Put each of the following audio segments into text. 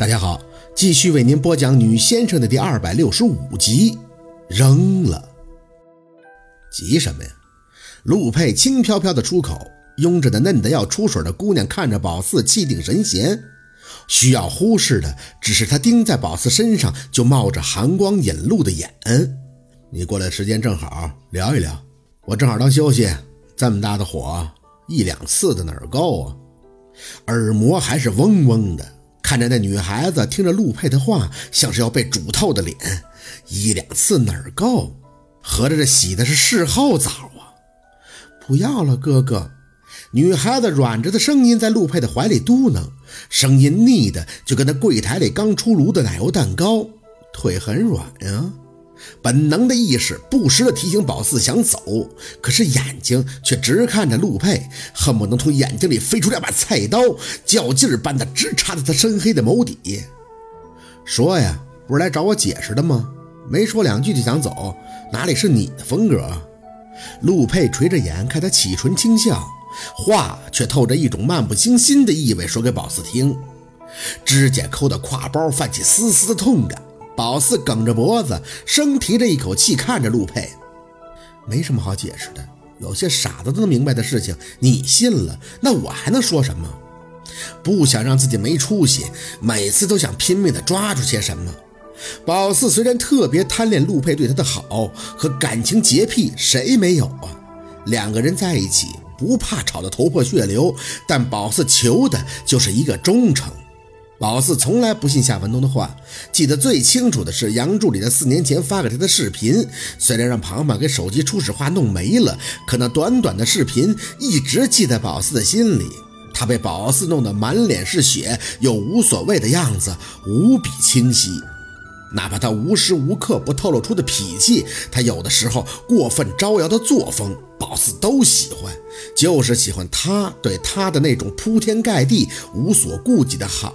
大家好，继续为您播讲《女先生》的第二百六十五集。扔了，急什么呀？陆佩轻飘飘的出口，拥着的嫩得要出水的姑娘看着宝四，气定神闲。需要忽视的只是他盯在宝四身上就冒着寒光引路的眼。你过来时间正好，聊一聊。我正好当休息。这么大的火，一两次的哪儿够啊？耳膜还是嗡嗡的。看着那女孩子听着陆佩的话，像是要被煮透的脸，一两次哪儿够？合着这洗的是事后澡啊？不要了，哥哥。女孩子软着的声音在陆佩的怀里嘟囔，声音腻的就跟那柜台里刚出炉的奶油蛋糕，腿很软呀。本能的意识不时地提醒宝四想走，可是眼睛却直看着陆佩，恨不能从眼睛里飞出两把菜刀，较劲儿般的直插在他深黑的眸底。说呀，不是来找我解释的吗？没说两句就想走，哪里是你的风格？陆佩垂着眼看他，启唇轻笑，话却透着一种漫不经心的意味，说给宝四听。指甲抠的挎包泛起丝丝的痛感。宝四梗着脖子，生提着一口气看着陆佩，没什么好解释的。有些傻子都能明白的事情，你信了，那我还能说什么？不想让自己没出息，每次都想拼命的抓住些什么。宝四虽然特别贪恋陆佩对他的好和感情洁癖，谁没有啊？两个人在一起不怕吵得头破血流，但宝四求的就是一个忠诚。宝四从来不信夏文东的话，记得最清楚的是杨助理在四年前发给他的视频。虽然让庞庞给手机初始化弄没了，可那短短的视频一直记在宝四的心里。他被宝四弄得满脸是血又无所谓的样子，无比清晰。哪怕他无时无刻不透露出的脾气，他有的时候过分招摇的作风，宝四都喜欢，就是喜欢他对他的那种铺天盖地、无所顾忌的好。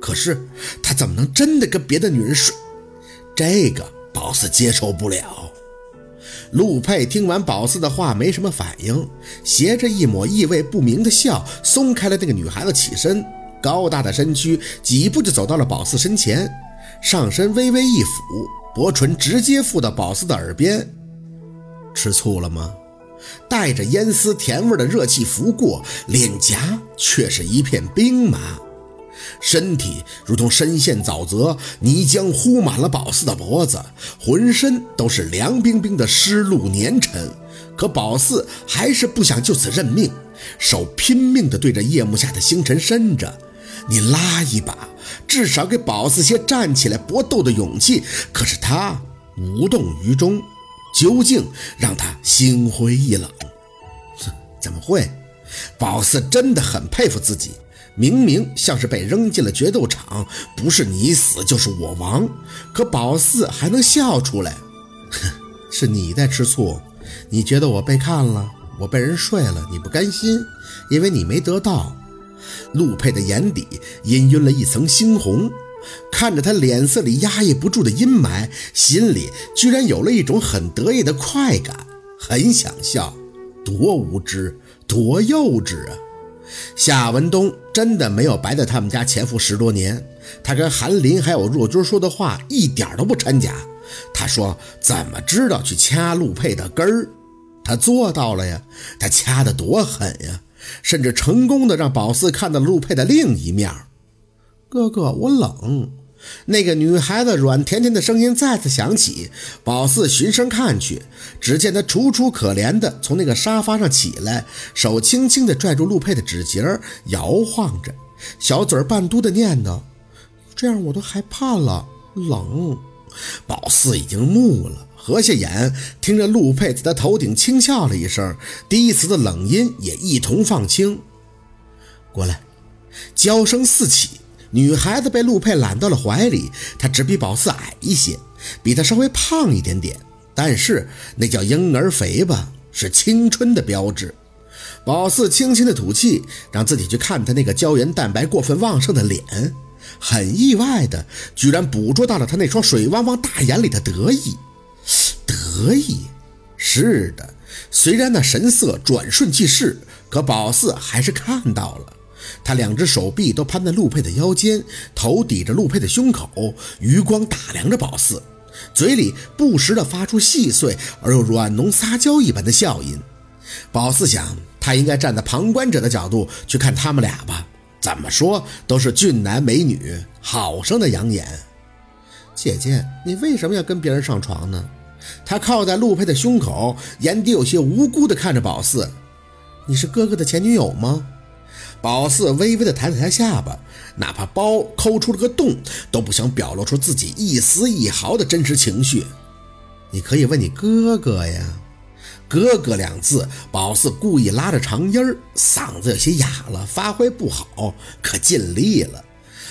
可是他怎么能真的跟别的女人睡？这个宝四接受不了。陆佩听完宝四的话，没什么反应，斜着一抹意味不明的笑，松开了那个女孩子，起身，高大的身躯几步就走到了宝四身前。上身微微一俯，薄唇直接附到宝四的耳边。吃醋了吗？带着烟丝甜味的热气拂过脸颊，却是一片冰麻。身体如同深陷沼泽，泥浆糊满了宝四的脖子，浑身都是凉冰冰的湿漉粘尘。可宝四还是不想就此认命，手拼命地对着夜幕下的星辰伸着。你拉一把，至少给宝四些站起来搏斗的勇气。可是他无动于衷，究竟让他心灰意冷。怎么会？宝四真的很佩服自己，明明像是被扔进了决斗场，不是你死就是我亡，可宝四还能笑出来。哼，是你在吃醋，你觉得我被看了，我被人睡了，你不甘心，因为你没得到。陆佩的眼底氤氲了一层猩红，看着他脸色里压抑不住的阴霾，心里居然有了一种很得意的快感，很想笑。多无知，多幼稚啊！夏文东真的没有白在他们家潜伏十多年，他跟韩林还有若君说的话一点都不掺假。他说怎么知道去掐陆佩的根儿？他做到了呀！他掐得多狠呀！甚至成功的让宝四看到了陆佩的另一面。哥哥，我冷。那个女孩子软甜甜的声音再次响起。宝四循声看去，只见她楚楚可怜的从那个沙发上起来，手轻轻的拽住陆佩的指节，摇晃着，小嘴半嘟的念叨：“这样我都害怕了，冷。”宝四已经木了。合下眼，听着陆佩在他头顶轻笑了一声，低磁的冷音也一同放轻。过来，娇声四起。女孩子被陆佩揽到了怀里，她只比宝四矮一些，比他稍微胖一点点，但是那叫婴儿肥吧，是青春的标志。宝四轻轻的吐气，让自己去看他那个胶原蛋白过分旺盛的脸，很意外的，居然捕捉到了他那双水汪汪大眼里的得意。得意，是的。虽然那神色转瞬即逝，可宝四还是看到了。他两只手臂都攀在陆佩的腰间，头抵着陆佩的胸口，余光打量着宝四，嘴里不时地发出细碎而又软浓撒娇一般的笑音。宝四想，他应该站在旁观者的角度去看他们俩吧？怎么说都是俊男美女，好生的养眼。姐姐，你为什么要跟别人上床呢？他靠在陆佩的胸口，眼底有些无辜地看着宝四。你是哥哥的前女友吗？宝四微微地抬了抬下巴，哪怕包抠出了个洞，都不想表露出自己一丝一毫的真实情绪。你可以问你哥哥呀。哥哥两字，宝四故意拉着长音儿，嗓子有些哑了，发挥不好，可尽力了。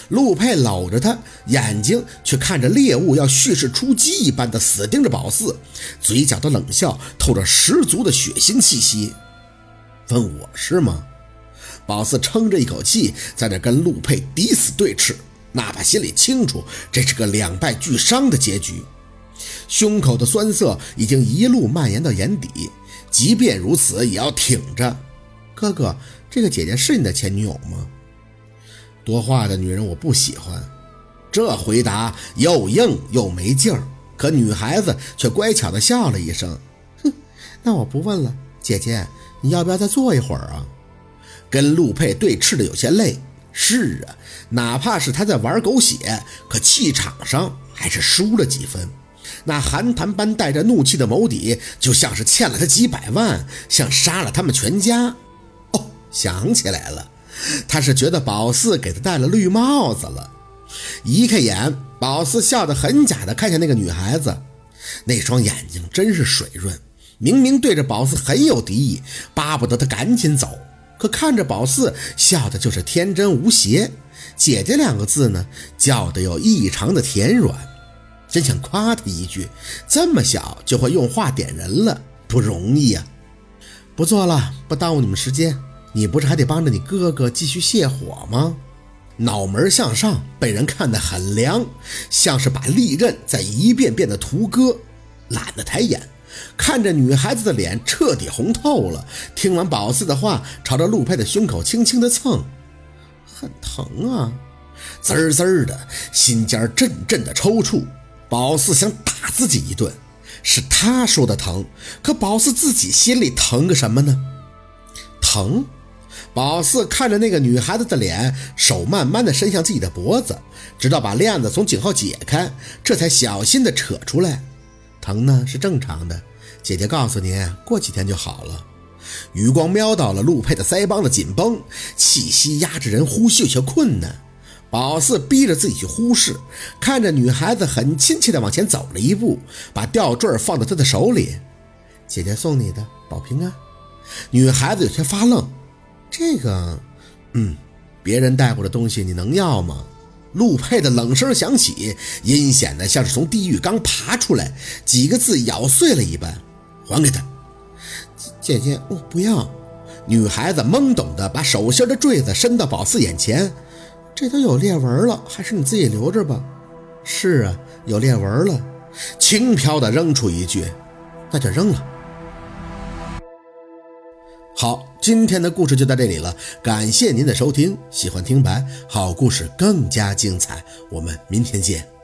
陆佩搂着他，眼睛却看着猎物要蓄势出击一般的死盯着宝四，嘴角的冷笑透着十足的血腥气息。问我是吗？宝四撑着一口气，在那跟陆佩抵死对峙，哪怕心里清楚这是个两败俱伤的结局。胸口的酸涩已经一路蔓延到眼底，即便如此，也要挺着。哥哥，这个姐姐是你的前女友吗？多话的女人我不喜欢。这回答又硬又没劲儿，可女孩子却乖巧地笑了一声。哼，那我不问了。姐姐，你要不要再坐一会儿啊？跟陆佩对峙的有些累。是啊，哪怕是他在玩狗血，可气场上还是输了几分。那寒潭般带着怒气的眸底，就像是欠了他几百万，像杀了他们全家。哦，想起来了，他是觉得宝四给他戴了绿帽子了。移开眼，宝四笑得很假的看向那个女孩子，那双眼睛真是水润，明明对着宝四很有敌意，巴不得他赶紧走，可看着宝四笑的就是天真无邪。姐姐两个字呢，叫的又异常的甜软。真想夸他一句，这么小就会用话点人了，不容易呀！不做了，不耽误你们时间。你不是还得帮着你哥哥继续泻火吗？脑门向上，被人看得很凉，像是把利刃在一遍遍的屠割。懒得抬眼，看着女孩子的脸彻底红透了。听完宝四的话，朝着陆佩的胸口轻轻的蹭，很疼啊！滋滋的，心尖阵阵的抽搐。宝四想打自己一顿，是他说的疼，可宝四自己心里疼个什么呢？疼！宝四看着那个女孩子的脸，手慢慢的伸向自己的脖子，直到把链子从颈后解开，这才小心的扯出来。疼呢是正常的，姐姐告诉您，过几天就好了。余光瞄到了陆佩的腮帮子紧绷，气息压着人呼吸有些困难。宝四逼着自己去忽视，看着女孩子很亲切地往前走了一步，把吊坠放到她的手里。姐姐送你的，保平安。女孩子有些发愣，这个，嗯，别人带过的东西你能要吗？陆佩的冷声响起，阴险的像是从地狱刚爬出来，几个字咬碎了一般。还给他，姐姐，我不要。女孩子懵懂的把手心的坠子伸到宝四眼前。这都有裂纹了，还是你自己留着吧。是啊，有裂纹了。轻飘的扔出一句：“那就扔了。”好，今天的故事就到这里了，感谢您的收听。喜欢听白，好故事更加精彩，我们明天见。